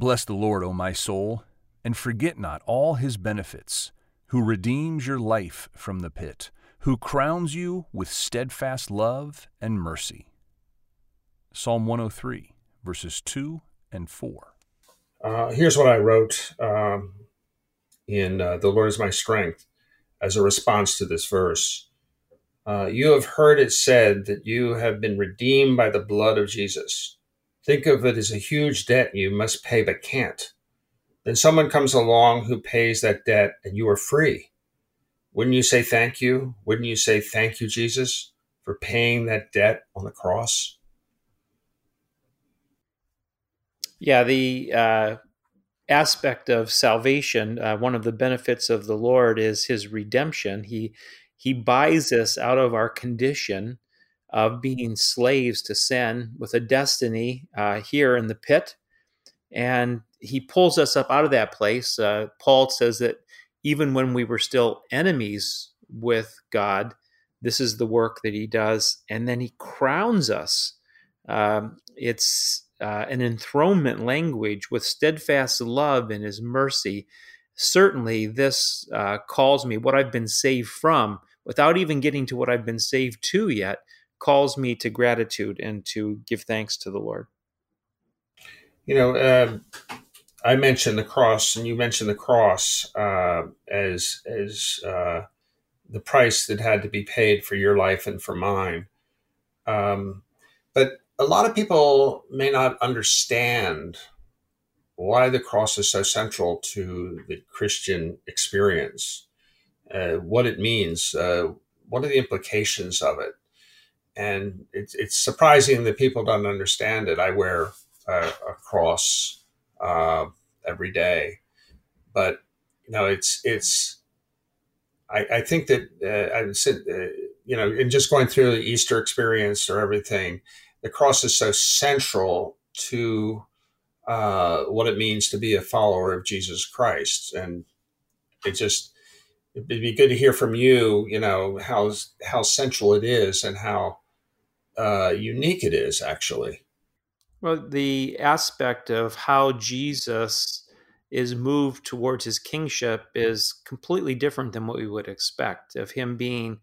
Bless the Lord, O my soul, and forget not all his benefits, who redeems your life from the pit, who crowns you with steadfast love and mercy. Psalm 103, verses 2 and 4. Uh, here's what I wrote um, in uh, The Lord is My Strength as a response to this verse. Uh, you have heard it said that you have been redeemed by the blood of Jesus. Think of it as a huge debt you must pay but can't. Then someone comes along who pays that debt and you are free. Wouldn't you say thank you? Wouldn't you say thank you, Jesus, for paying that debt on the cross? Yeah, the uh, aspect of salvation, uh, one of the benefits of the Lord is his redemption. He he buys us out of our condition of being slaves to sin with a destiny uh, here in the pit. And he pulls us up out of that place. Uh, Paul says that even when we were still enemies with God, this is the work that he does. And then he crowns us. Um, it's uh, an enthronement language with steadfast love and his mercy. Certainly, this uh, calls me what I've been saved from without even getting to what I've been saved to yet calls me to gratitude and to give thanks to the Lord. You know, uh, I mentioned the cross, and you mentioned the cross uh, as as uh, the price that had to be paid for your life and for mine. Um, but a lot of people may not understand why the cross is so central to the Christian experience, uh, what it means, uh, what are the implications of it and it's it's surprising that people don't understand it. I wear a, a cross uh, every day, but you know, it's it's. I, I think that uh, I said, uh, you know, in just going through the Easter experience or everything, the cross is so central to uh, what it means to be a follower of Jesus Christ, and it just it'd be good to hear from you. You know how how central it is and how uh, unique it is, actually. Well, the aspect of how Jesus is moved towards his kingship is completely different than what we would expect of him being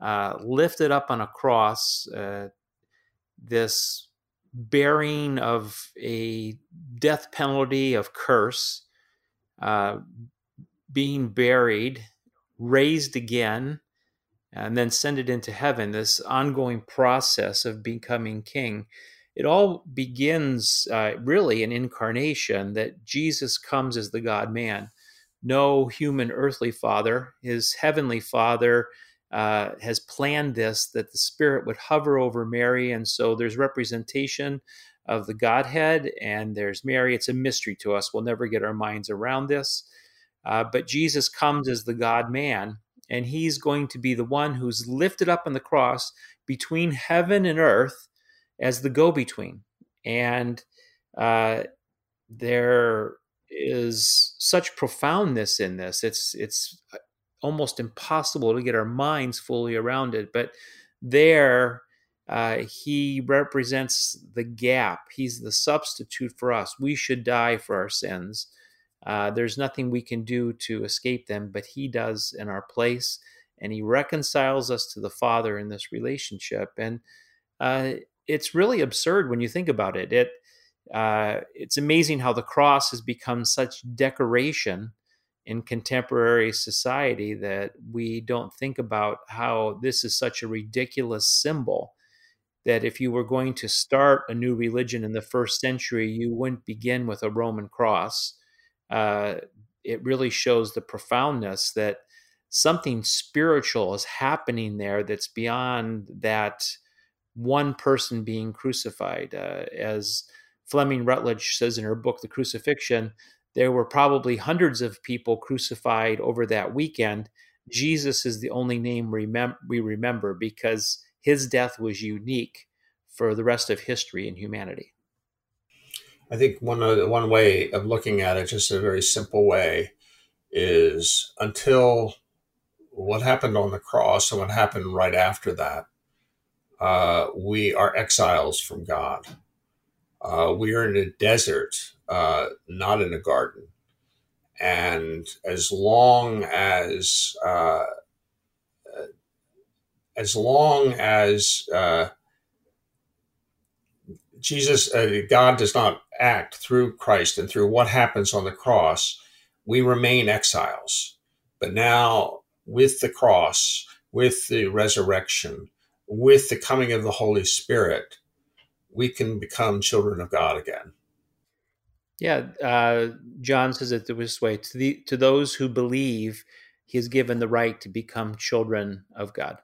uh, lifted up on a cross, uh, this bearing of a death penalty of curse, uh, being buried, raised again, and then send it into heaven, this ongoing process of becoming king. It all begins uh, really in incarnation that Jesus comes as the God man. No human earthly father, his heavenly father uh, has planned this that the Spirit would hover over Mary. And so there's representation of the Godhead and there's Mary. It's a mystery to us. We'll never get our minds around this. Uh, but Jesus comes as the God man and he's going to be the one who's lifted up on the cross between heaven and earth as the go between. And uh, there is such profoundness in this. It's it's almost impossible to get our minds fully around it. But there, uh, he represents the gap. He's the substitute for us. We should die for our sins. Uh, there's nothing we can do to escape them, but He does in our place, and He reconciles us to the Father in this relationship. And uh, it's really absurd when you think about it. It uh, it's amazing how the cross has become such decoration in contemporary society that we don't think about how this is such a ridiculous symbol that if you were going to start a new religion in the first century, you wouldn't begin with a Roman cross uh, it really shows the profoundness that something spiritual is happening there that's beyond that one person being crucified. Uh, as Fleming Rutledge says in her book, The Crucifixion, there were probably hundreds of people crucified over that weekend. Jesus is the only name remem- we remember because his death was unique for the rest of history and humanity. I think one one way of looking at it, just a very simple way, is until what happened on the cross and what happened right after that, uh, we are exiles from God. Uh, we are in a desert, uh, not in a garden. And as long as uh, as long as uh, Jesus, uh, God does not act through Christ and through what happens on the cross, we remain exiles. But now, with the cross, with the resurrection, with the coming of the Holy Spirit, we can become children of God again. Yeah, uh, John says it this way: to the to those who believe, He has given the right to become children of God.